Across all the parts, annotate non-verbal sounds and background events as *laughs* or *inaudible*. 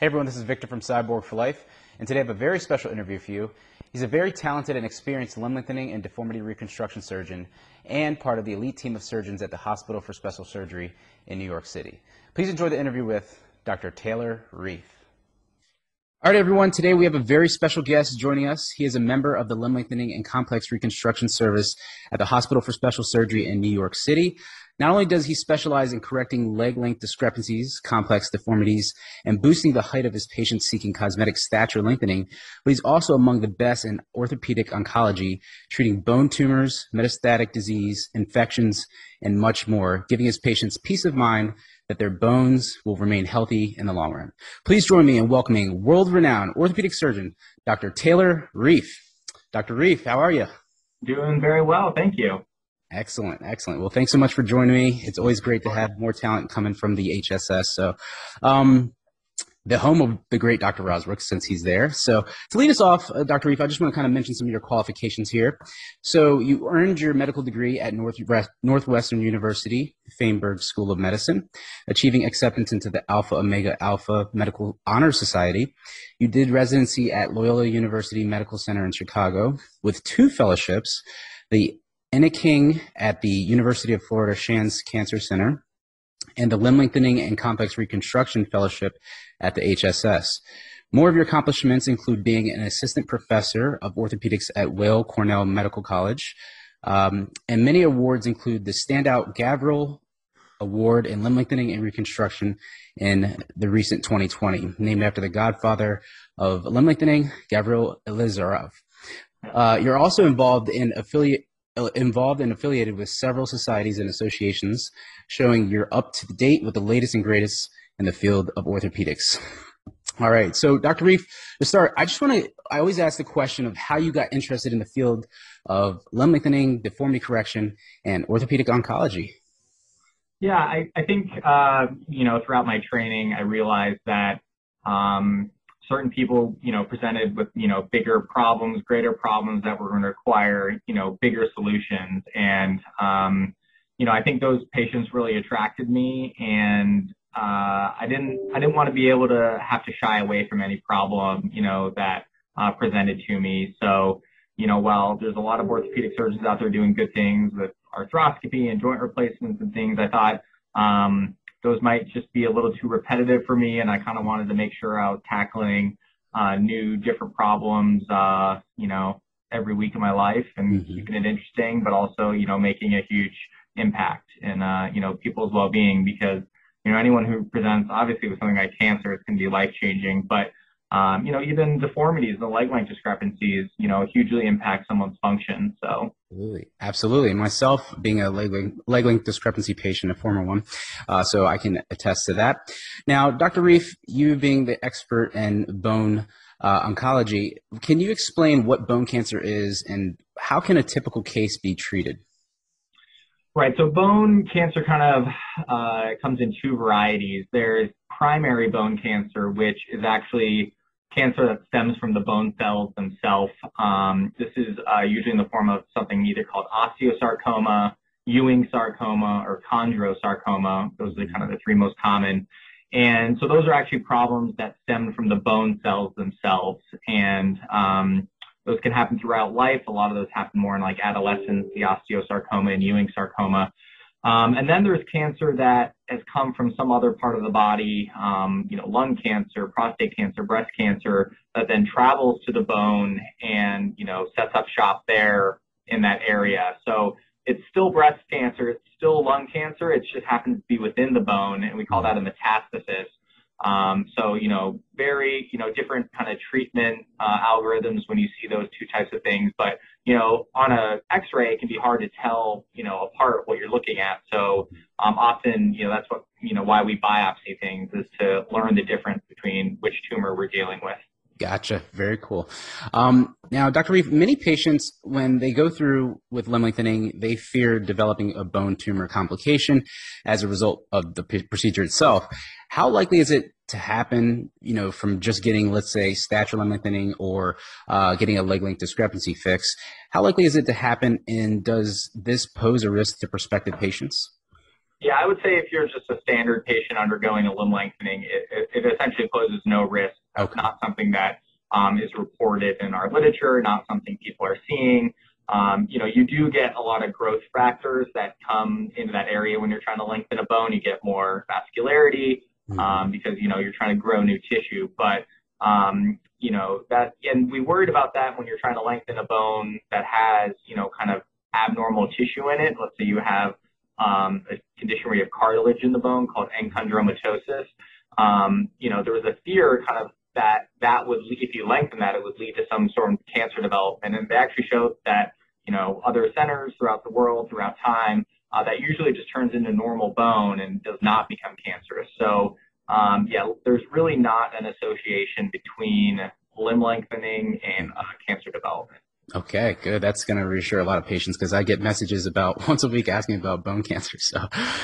Hey everyone, this is Victor from Cyborg for Life, and today I have a very special interview for you. He's a very talented and experienced limb lengthening and deformity reconstruction surgeon and part of the elite team of surgeons at the Hospital for Special Surgery in New York City. Please enjoy the interview with Dr. Taylor Reif. All right, everyone. Today we have a very special guest joining us. He is a member of the Limb Lengthening and Complex Reconstruction Service at the Hospital for Special Surgery in New York City. Not only does he specialize in correcting leg length discrepancies, complex deformities, and boosting the height of his patients seeking cosmetic stature lengthening, but he's also among the best in orthopedic oncology, treating bone tumors, metastatic disease, infections, and much more, giving his patients peace of mind that their bones will remain healthy in the long run. Please join me in welcoming world-renowned orthopedic surgeon, Dr. Taylor Reif. Dr. Reif, how are you? Doing very well, thank you. Excellent, excellent. Well, thanks so much for joining me. It's always great to have more talent coming from the HSS. So, um, the home of the great Dr. Rozbruch since he's there. So to lead us off, uh, Dr. Reif, I just want to kind of mention some of your qualifications here. So you earned your medical degree at North, Northwestern University, Feinberg School of Medicine, achieving acceptance into the Alpha Omega Alpha Medical Honor Society. You did residency at Loyola University Medical Center in Chicago with two fellowships, the Enneking at the University of Florida Shands Cancer Center and the Limb Lengthening and Complex Reconstruction Fellowship at the HSS. More of your accomplishments include being an assistant professor of orthopedics at Weill Cornell Medical College. Um, and many awards include the Standout Gavril Award in Limb Lengthening and Reconstruction in the recent 2020, named after the godfather of limb lengthening, Gavril Ilizarov. Uh, you're also involved in affiliate involved and affiliated with several societies and associations, showing you're up to date with the latest and greatest in the field of orthopedics. *laughs* All right, so Dr. Reif, to start, I just want to, I always ask the question of how you got interested in the field of limb lengthening, deformity correction, and orthopedic oncology. Yeah, I, I think, uh, you know, throughout my training, I realized that um, certain people, you know, presented with, you know, bigger problems, greater problems that were going to require, you know, bigger solutions. And, um, you know, I think those patients really attracted me and, uh, I didn't, I didn't want to be able to have to shy away from any problem, you know, that, uh, presented to me. So, you know, while there's a lot of orthopedic surgeons out there doing good things with arthroscopy and joint replacements and things, I thought, um, those might just be a little too repetitive for me, and I kind of wanted to make sure I was tackling uh, new, different problems, uh, you know, every week of my life and mm-hmm. keeping it interesting, but also, you know, making a huge impact in, uh, you know, people's well-being because, you know, anyone who presents obviously with something like cancer, it's going to be life-changing, but um, you know, even deformities, the leg length discrepancies, you know, hugely impact someone's function. So absolutely, absolutely. Myself, being a leg length, leg length discrepancy patient, a former one, uh, so I can attest to that. Now, Dr. Reif, you being the expert in bone uh, oncology, can you explain what bone cancer is and how can a typical case be treated? Right. So bone cancer kind of uh, comes in two varieties. There's primary bone cancer, which is actually cancer that stems from the bone cells themselves. Um, this is uh, usually in the form of something either called osteosarcoma, Ewing sarcoma, or chondrosarcoma. Those are kind of the three most common. And so those are actually problems that stem from the bone cells themselves. And um, those can happen throughout life. A lot of those happen more in like adolescence, the osteosarcoma and Ewing sarcoma. Um, and then there's cancer that has come from some other part of the body, um, you know, lung cancer, prostate cancer, breast cancer, that then travels to the bone and, you know, sets up shop there in that area. So it's still breast cancer, it's still lung cancer, it just happens to be within the bone, and we call that a metastasis. Um, so, you know, very, you know, different kind of treatment uh, algorithms when you see those two types of things. But, you know, on a x-ray, it can be hard to tell, you know, apart what you're looking at. So um, often, you know, that's what, you know, why we biopsy things is to learn the difference between which tumor we're dealing with. Gotcha. Very cool. Um, now, Dr. Reif, many patients, when they go through with limb lengthening, they fear developing a bone tumor complication as a result of the p- procedure itself. How likely is it to happen, you know, from just getting, let's say, stature limb lengthening or uh, getting a leg length discrepancy fix? How likely is it to happen, and does this pose a risk to prospective patients? Yeah, I would say if you're just a standard patient undergoing a limb lengthening, it, it, it essentially poses no risk. It's not something that um, is reported in our literature, not something people are seeing. Um, you know, you do get a lot of growth factors that come into that area when you're trying to lengthen a bone. You get more vascularity mm-hmm. um, because you know you're trying to grow new tissue. But um, you know that, and we worried about that when you're trying to lengthen a bone that has you know kind of abnormal tissue in it. Let's say you have um, a condition where you have cartilage in the bone called enchondromatosis. Um, you know, there was a fear kind of that that would, if you lengthen that, it would lead to some sort of cancer development. And they actually showed that you know, other centers throughout the world, throughout time, uh, that usually just turns into normal bone and does not become cancerous. So, um, yeah, there's really not an association between limb lengthening and uh, cancer development. Okay, good. That's going to reassure a lot of patients because I get messages about *laughs* once a week asking about bone cancer. So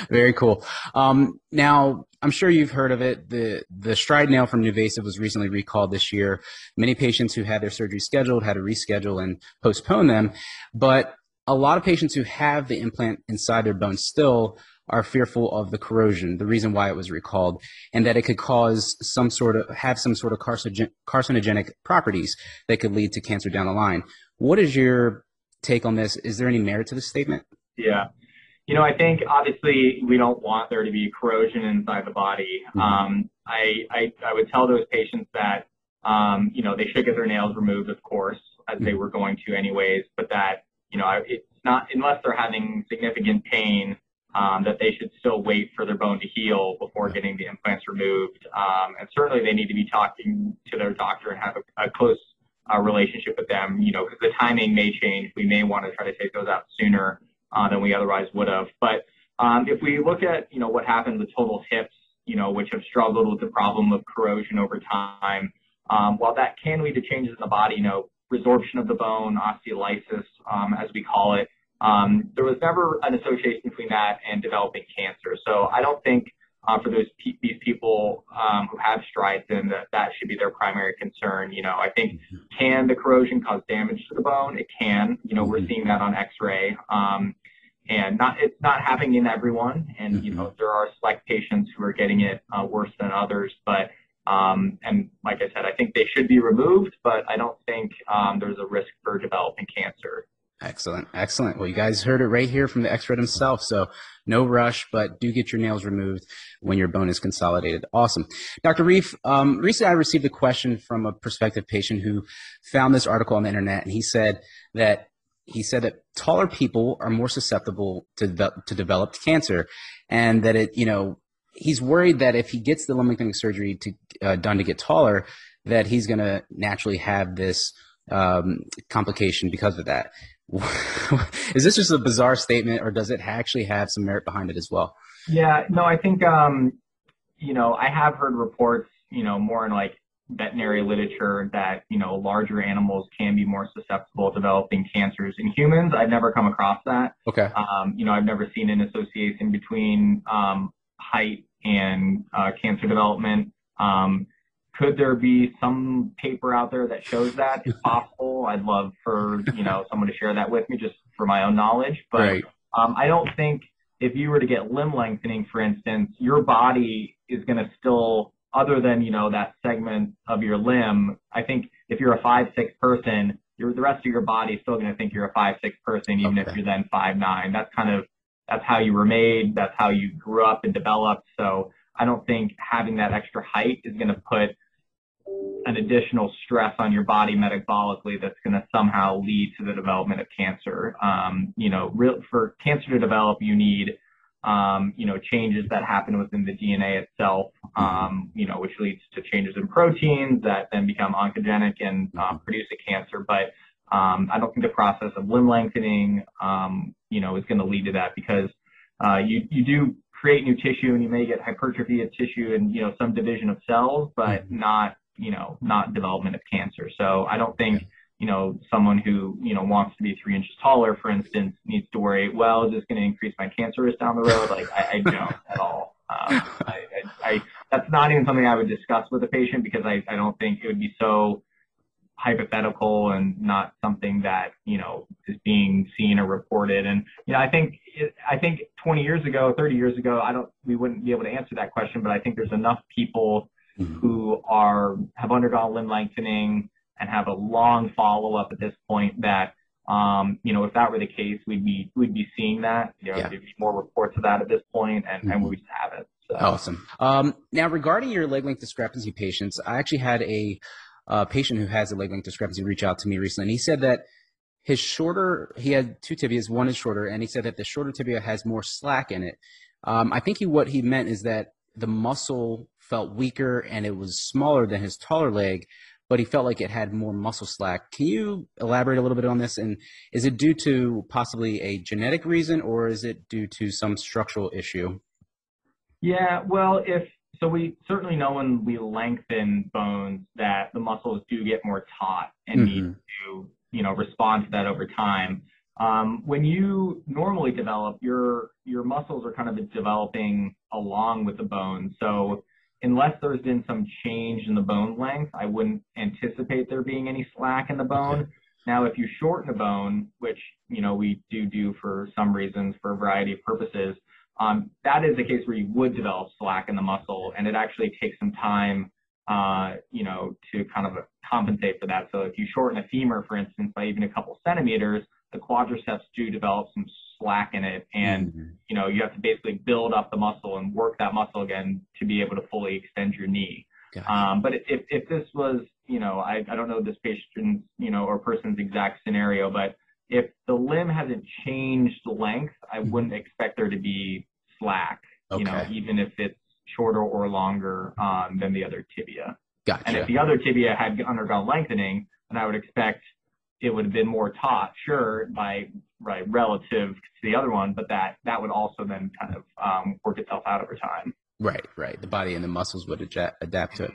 very cool. Um, now, I'm sure you've heard of it. The, the STRYDE nail from NuVasive was recently recalled this year. Many patients who had their surgery scheduled had to reschedule and postpone them. But a lot of patients who have the implant inside their bone still are fearful of the corrosion, the reason why it was recalled, and that it could cause some sort of, have some sort of carcinogen, carcinogenic properties that could lead to cancer down the line. What is your take on this? Is there any merit to this statement? Yeah. You know, I think obviously we don't want there to be corrosion inside the body. Mm-hmm. Um, I, I, I would tell those patients that, um, you know, they should get their nails removed, of course, as they mm-hmm. were going to anyways, but that, you know, it's not, unless they're having significant pain, um, that they should still wait for their bone to heal before getting the implants removed. Um, and certainly they need to be talking to their doctor and have a, a close uh, relationship with them, you know, because the timing may change. We may want to try to take those out sooner uh, than we otherwise would have. But um, if we look at, you know, what happened with total hips, you know, which have struggled with the problem of corrosion over time, um, while that can lead to changes in the body, you know, resorption of the bone, osteolysis, um, as we call it, um, there was never an association between that and developing cancer. So I don't think uh, for those these people um, who have STRYDEs, then that, that should be their primary concern. You know, I think mm-hmm. can the corrosion cause damage to the bone? It can. You know, we're mm-hmm. seeing that on X-ray, um, and not it's not happening in everyone. And you know, mm-hmm. there are select patients who are getting it uh, worse than others, but. Um, and like I said, I think they should be removed, but I don't think um, there's a risk for developing cancer. Excellent. Excellent. Well, you guys heard it right here from the expert himself. So no rush, but do get your nails removed when your bone is consolidated. Awesome. Dr. Reif, um, recently I received a question from a prospective patient who found this article on the internet and he said that he said that taller people are more susceptible to, de- to developed cancer and that it, you know, he's worried that if he gets the lengthening surgery to, uh, done to get taller, that he's going to naturally have this um, complication because of that. *laughs* is this just a bizarre statement or does it actually have some merit behind it as well? Yeah, no, I think, um, you know, I have heard reports, you know, more in like veterinary literature that, you know, larger animals can be more susceptible to developing cancers in humans. I've never come across that. Okay. Um, you know, I've never seen an association between um, height and uh, cancer development. Um, could there be some paper out there that shows that? If *laughs* possible, I'd love for you know someone to share that with me, just for my own knowledge. But right. um, I don't think if you were to get limb lengthening, for instance, your body is going to still, other than you know that segment of your limb. I think if you're a five six person, you're, the rest of your body is still going to think you're a five six person, even okay. if you're then five nine. That's kind of that's how you were made. That's how you grew up and developed. So I don't think having that extra height is going to put an additional stress on your body metabolically that's going to somehow lead to the development of cancer. Um, you know, real, for cancer to develop, you need, um, you know, changes that happen within the DNA itself, um, you know, which leads to changes in proteins that then become oncogenic and uh, produce a cancer. But um, I don't think the process of limb lengthening, um, you know, is going to lead to that because uh, you you do create new tissue and you may get hypertrophy of tissue and you know some division of cells, but mm-hmm. not you know, not development of cancer. So I don't think, you know, someone who, you know, wants to be three inches taller, for instance, needs to worry, well, is this going to increase my cancer risk down the road? Like, I, I don't *laughs* at all. Um, I, I, I, that's not even something I would discuss with a patient because I, I don't think it would be so hypothetical and not something that you know is being seen or reported. And you know, I think I think 20 years ago, 30 years ago, I don't we wouldn't be able to answer that question, but I think there's enough people mm-hmm. who are have undergone limb lengthening and have a long follow up at this point that um, you know, if that were the case, we'd be we'd be seeing that. You know, yeah. there'd be more reports of that at this point, and, mm-hmm. and we just haven't. So. Awesome. Um, now, regarding your leg length discrepancy patients, I actually had a uh, patient who has a leg length discrepancy reach out to me recently, and he said that his shorter, he had two tibias, one is shorter, and he said that the shorter tibia has more slack in it. Um, I think he, what he meant is that the muscle felt weaker and it was smaller than his taller leg, but he felt like it had more muscle slack. Can you elaborate a little bit on this? And is it due to possibly a genetic reason or is it due to some structural issue? Yeah, well, if so, we certainly know when we lengthen bones that the muscles do get more taut and mm-hmm. need to, you know, respond to that over time. Um, when you normally develop, your your muscles are kind of developing along with the bone. So unless there's been some change in the bone length, I wouldn't anticipate there being any slack in the bone. Okay. Now, if you shorten a bone, which you know we do do for some reasons for a variety of purposes, um, that is a case where you would develop slack in the muscle, and it actually takes some time, uh, you know, to kind of compensate for that. So if you shorten a femur, for instance, by even a couple centimeters, the quadriceps do develop some slack in it, and mm-hmm. you know you have to basically build up the muscle and work that muscle again to be able to fully extend your knee. Um, but if if this was, you know, I, I don't know this patient's, you know, or person's exact scenario, but if the limb hasn't changed length, I mm-hmm. wouldn't expect there to be slack, okay. you know, even if it's shorter or longer um, than the other tibia. Gotcha. And if the other tibia had undergone lengthening, then I would expect it would have been more taut, sure, by right relative to the other one, but that that would also then kind of um, work itself out over time. Right, right. The body and the muscles would adapt, adapt to it.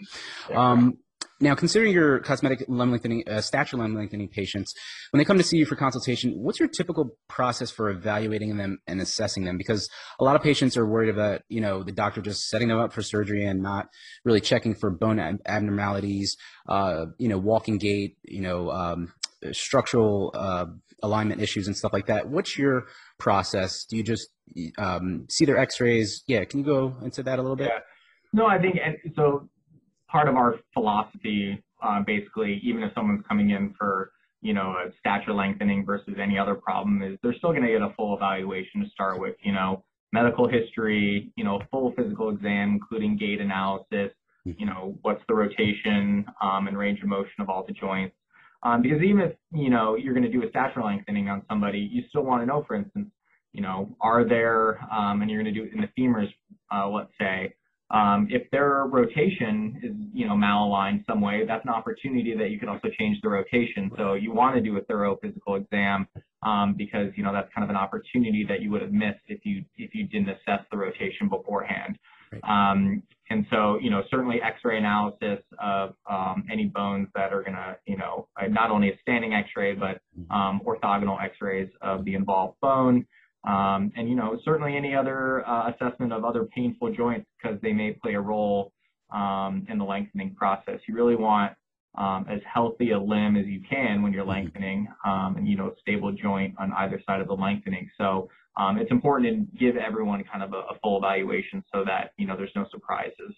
Um, now, considering your cosmetic limb lengthening, uh, stature limb lengthening patients, when they come to see you for consultation, what's your typical process for evaluating them and assessing them? Because a lot of patients are worried about, you know, the doctor just setting them up for surgery and not really checking for bone ab- abnormalities, uh, you know, walking gait, you know, um, structural uh, alignment issues and stuff like that. What's your process? Do you just um, see their X-rays? Yeah, can you go into that a little bit? Yeah. No, I think so part of our philosophy, uh, basically, even if someone's coming in for you know a stature lengthening versus any other problem, is they're still going to get a full evaluation to start with. You know, medical history, you know, full physical exam, including gait analysis. Hmm. You know, what's the rotation um, and range of motion of all the joints. Um, because even if you know you're going to do a stature lengthening on somebody, you still want to know, for instance, you know, are there, um, and you're going to do it in the femurs, uh, let's say, um, if their rotation is, you know, malaligned some way, that's an opportunity that you can also change the rotation. So you want to do a thorough physical exam um, because, you know, that's kind of an opportunity that you would have missed if you if you didn't assess the rotation beforehand. Um, and so, you know, certainly X-ray analysis of um, any bones that are going to, you know, not only a standing X-ray but mm-hmm. um, orthogonal X-rays of the involved bone. Um, and you know, certainly any other uh, assessment of other painful joints because they may play a role um, in the lengthening process. You really want um, as healthy a limb as you can when you're mm-hmm. lengthening, um, and you know, stable joint on either side of the lengthening. So um, it's important to give everyone kind of a, a full evaluation so that you know there's no surprises.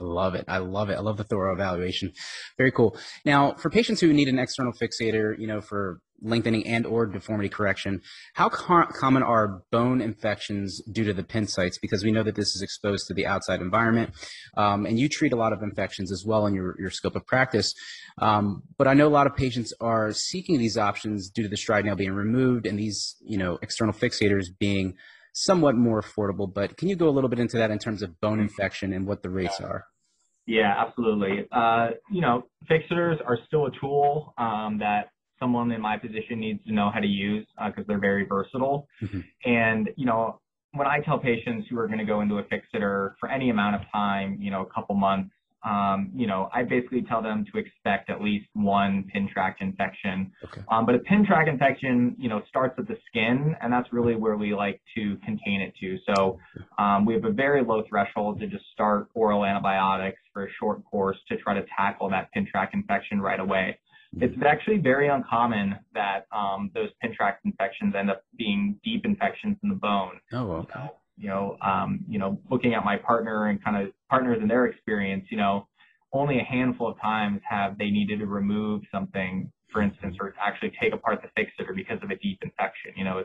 I love it. I love it. I love the thorough evaluation. Very cool. Now, for patients who need an external fixator, you know, for lengthening and or deformity correction, how co- common are bone infections due to the pin sites? Because we know that this is exposed to the outside environment, um, and you treat a lot of infections as well in your, your scope of practice. Um, but I know a lot of patients are seeking these options due to the STRYDE nail being removed and these, you know, external fixators being somewhat more affordable. But can you go a little bit into that in terms of bone infection and what the rates are? Yeah, absolutely. Uh, you know, fixators are still a tool um, that someone in my position needs to know how to use because uh, they're very versatile. Mm-hmm. And you know, when I tell patients who are going to go into a fixator for any amount of time, you know, a couple months, um, you know, I basically tell them to expect at least one pin tract infection. Okay. Um, but a pin tract infection, you know, starts at the skin, and that's really where we like to contain it to. So um, we have a very low threshold to just start oral antibiotics for a short course to try to tackle that pin tract infection right away. It's actually very uncommon that um, those pin tract infections end up being deep infections in the bone. Oh, okay. You know, um, you know, looking at my partner and kind of partners in their experience, you know, only a handful of times have they needed to remove something, for instance, or actually take apart the fixator because of a deep infection. You know,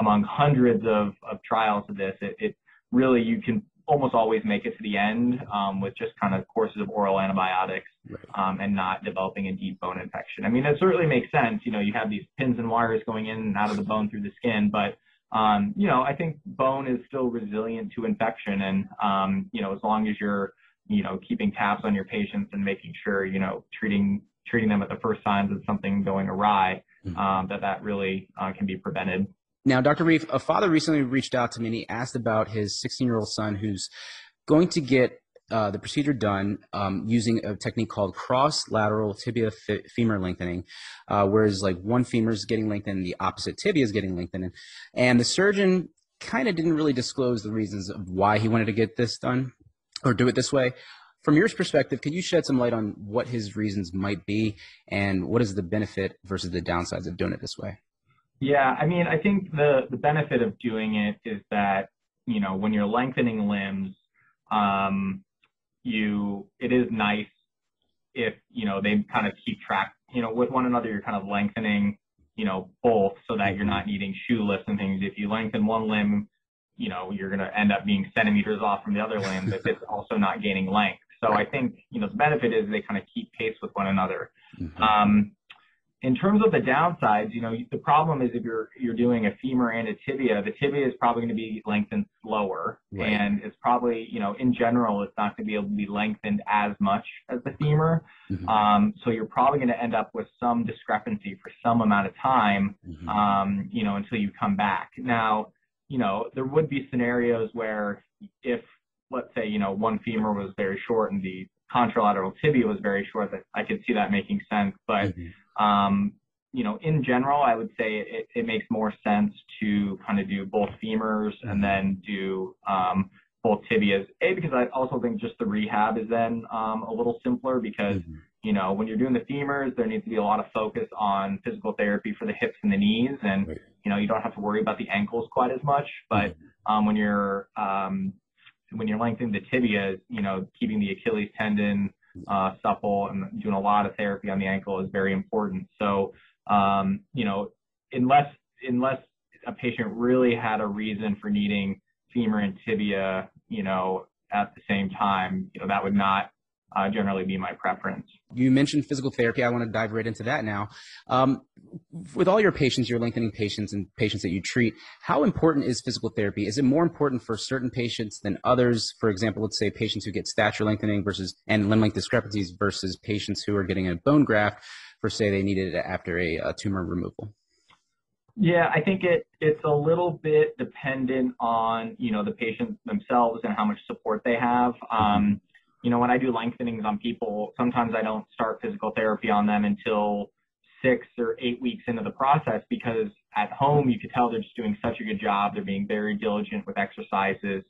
among hundreds of, of trials of this, it, it really you can almost always make it to the end um, with just kind of courses of oral antibiotics right. um, and not developing a deep bone infection. I mean, it certainly makes sense. You know, you have these pins and wires going in and out of the bone through the skin, but um, you know, I think bone is still resilient to infection, and um, you know, as long as you're you know keeping tabs on your patients and making sure you know treating treating them at the first signs of something going awry, mm-hmm. Um, that that really uh, can be prevented. Now, Dr. Reif, a father recently reached out to me and he asked about his 16 year old son who's going to get uh, the procedure done um, using a technique called cross lateral tibia femur lengthening, uh, whereas like one femur is getting lengthened, and the opposite tibia is getting lengthened. And the surgeon kind of didn't really disclose the reasons of why he wanted to get this done or do it this way. From your perspective, could you shed some light on what his reasons might be and what is the benefit versus the downsides of doing it this way? Yeah, I mean, I think the the benefit of doing it is that you know when you're lengthening limbs, um, you it is nice if you know they kind of keep track, you know, with one another. You're kind of lengthening, you know, both so that you're not needing shoe lifts and things. If you lengthen one limb, you know, you're going to end up being centimeters off from the other limb if it's *laughs* also not gaining length. So I think you know the benefit is they kind of keep pace with one another. Mm-hmm. Um, in terms of the downsides, you know, the problem is if you're you're doing a femur and a tibia, the tibia is probably going to be lengthened slower, right. and it's probably, you know, in general, it's not going to be able to be lengthened as much as the femur. Mm-hmm. Um, so you're probably going to end up with some discrepancy for some amount of time, mm-hmm. um, you know, until you come back. Now, you know, there would be scenarios where if, let's say, you know, one femur was very short and the contralateral tibia was very short, that I could see that making sense, but mm-hmm um, you know, in general, I would say it, it makes more sense to kind of do both femurs and mm-hmm. then do um, both tibias. A, because I also think just the rehab is then um, a little simpler because, mm-hmm. you know, when you're doing the femurs, there needs to be a lot of focus on physical therapy for the hips and the knees. And, right. you know, you don't have to worry about the ankles quite as much. But mm-hmm. um, when you're, um, when you're lengthening the tibias, you know, keeping the Achilles tendon, uh, supple and doing a lot of therapy on the ankle is very important. So, um, you know, unless unless a patient really had a reason for needing femur and tibia, you know, at the same time, you know, that would not uh, generally be my preference. You mentioned physical therapy. I want to dive right into that now. Um, with all your patients, your lengthening patients and patients that you treat, how important is physical therapy? Is it more important for certain patients than others? For example, let's say patients who get stature lengthening versus and limb length discrepancies versus patients who are getting a bone graft for say they needed it after a, a tumor removal. Yeah, I think it it's a little bit dependent on you know the patient themselves and how much support they have. Um, you know, when I do lengthenings on people, sometimes I don't start physical therapy on them until six or eight weeks into the process because at home you could tell they're just doing such a good job. They're being very diligent with exercises.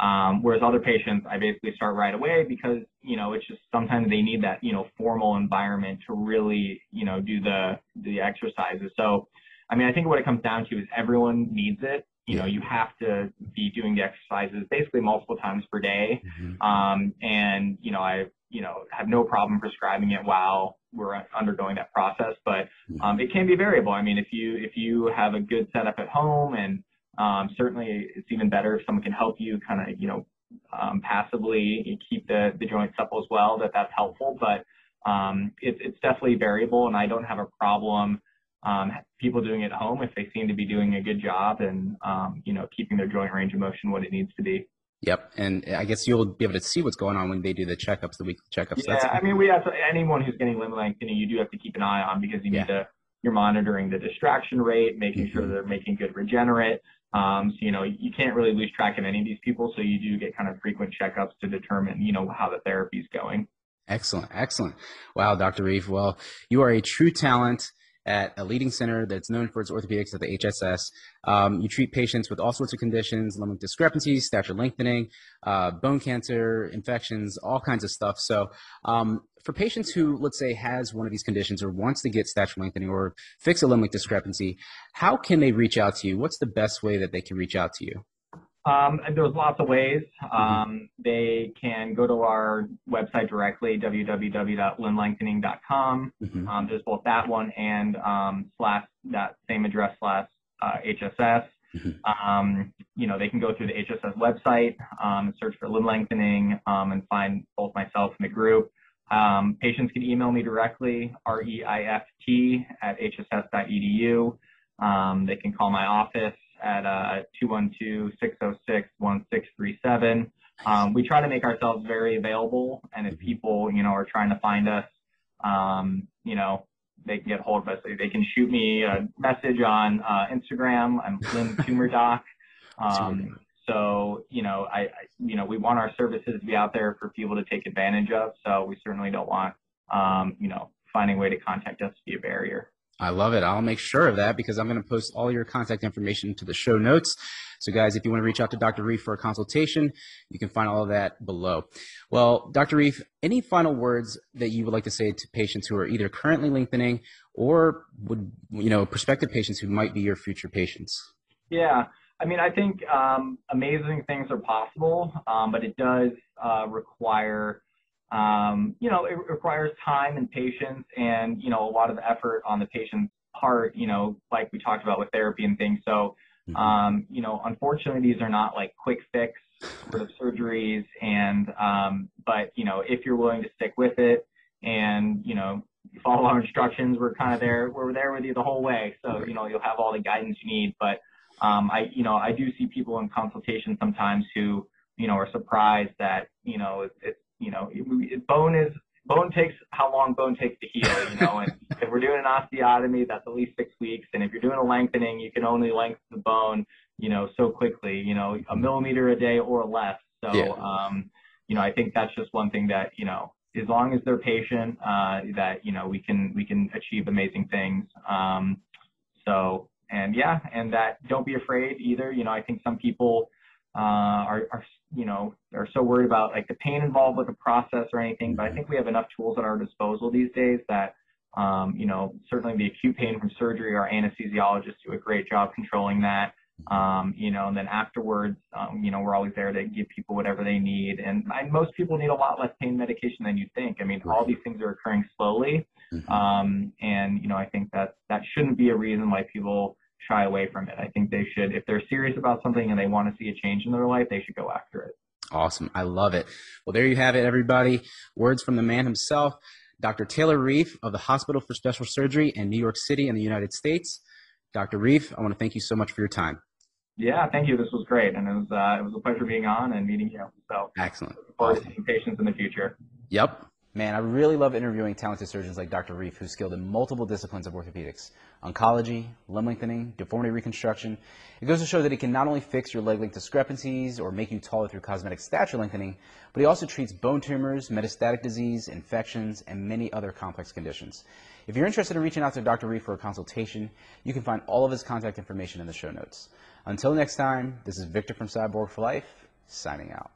Um, whereas other patients, I basically start right away because, you know, it's just sometimes they need that, you know, formal environment to really, you know, do the, the exercises. So, I mean, I think what it comes down to is everyone needs it you know, you have to be doing the exercises basically multiple times per day. Mm-hmm. Um, and, you know, I, you know, have no problem prescribing it while we're undergoing that process, but, um, it can be variable. I mean, if you, if you have a good setup at home and, um, certainly it's even better if someone can help you kind of, you know, um, passively keep the, the joint supple as well, that that's helpful, but, um, it's, it's definitely variable and I don't have a problem, um, people doing it at home if they seem to be doing a good job and um, you know keeping their joint range of motion what it needs to be. Yep, and I guess you'll be able to see what's going on when they do the checkups, the weekly checkups. Yeah, I mean, we have to, anyone who's getting limb lengthening, you do have to keep an eye on because you yeah. need to you're monitoring the distraction rate, making mm-hmm. sure they're making good regenerate. Um, so you know you can't really lose track of any of these people, so you do get kind of frequent checkups to determine you know how the therapy's going. Excellent, excellent. Wow, Dr. Reif. Well, you are a true talent at a leading center that's known for its orthopedics at the HSS. Um, you treat patients with all sorts of conditions, limb discrepancies, stature lengthening, uh, bone cancer, infections, all kinds of stuff. So um, for patients who, let's say, has one of these conditions or wants to get stature lengthening or fix a limb discrepancy, how can they reach out to you? What's the best way that they can reach out to you? Um, there's lots of ways. Um, they can go to our website directly, www.limbLengthening.com. Mm-hmm. Um, there's both that one and um, slash that same address slash uh, HSS. Mm-hmm. Um, you know, they can go through the HSS website, um, search for limb lengthening, and find both myself and the group. patients can email me directly, R-E-I-F-T at hss.edu. they can call my office at uh, 212-606-1637. Um, we try to make ourselves very available, and if people, you know, are trying to find us, um, you know, they can get hold of us. They can shoot me a message on uh, Instagram. I'm Limb Tumor Doc. Um, so, you know, I, I, you know, we want our services to be out there for people to take advantage of. So we certainly don't want, um, you know, finding a way to contact us to be a barrier. I love it. I'll make sure of that because I'm going to post all your contact information to the show notes. So, guys, if you want to reach out to Dr. Reif for a consultation, you can find all of that below. Well, Dr. Reif, any final words that you would like to say to patients who are either currently lengthening or would, you know, prospective patients who might be your future patients? Yeah. I mean, I think um, amazing things are possible, um, but it does uh, require um, you know, it requires time and patience and, you know, a lot of effort on the patient's part, you know, like we talked about with therapy and things. So, mm-hmm. um, you know, unfortunately, these are not like quick fix sort of surgeries. And, um, but, you know, if you're willing to stick with it and, you know, follow our instructions, we're kind of there, we're there with you the whole way. So, you know, you'll have all the guidance you need. But, um, I, you know, I do see people in consultation sometimes who, you know, are surprised that, you know, it's, it's you know, bone is bone takes how long bone takes to heal, you know, and *laughs* if we're doing an osteotomy, that's at least six weeks. And if you're doing a lengthening, you can only lengthen the bone, you know, so quickly, you know, a millimeter a day or less. So, yeah. um, you know, I think that's just one thing that, you know, as long as they're patient, uh, that, you know, we can, we can achieve amazing things. Um, so, and yeah, and that don't be afraid either. You know, I think some people, uh, are, are you know are so worried about like the pain involved with the process or anything. But I think we have enough tools at our disposal these days that um, you know certainly the acute pain from surgery, our anesthesiologists do a great job controlling that. Um, you know, and then afterwards, um, you know, we're always there to give people whatever they need. And I, most people need a lot less pain medication than you think. I mean, all these things are occurring slowly. Mm-hmm. Um, and, you know, I think that that shouldn't be a reason why people shy away from it. I think they should, if they're serious about something and they want to see a change in their life, they should go after it. Awesome. I love it. Well, there you have it, everybody. Words from the man himself, Dr. Taylor Reif of the Hospital for Special Surgery in New York City in the United States. Dr. Reif, I want to thank you so much for your time. Yeah, thank you. This was great, and it was uh, it was a pleasure being on and meeting you. So excellent. Awesome. patients in the future. Yep. Man, I really love interviewing talented surgeons like Dr. Reif, who's skilled in multiple disciplines of orthopedics oncology, limb lengthening, deformity reconstruction. It goes to show that he can not only fix your leg length discrepancies or make you taller through cosmetic stature lengthening, but he also treats bone tumors, metastatic disease, infections, and many other complex conditions. If you're interested in reaching out to Dr. Reif for a consultation, you can find all of his contact information in the show notes. Until next time, this is Victor from Cyborg for Life, signing out.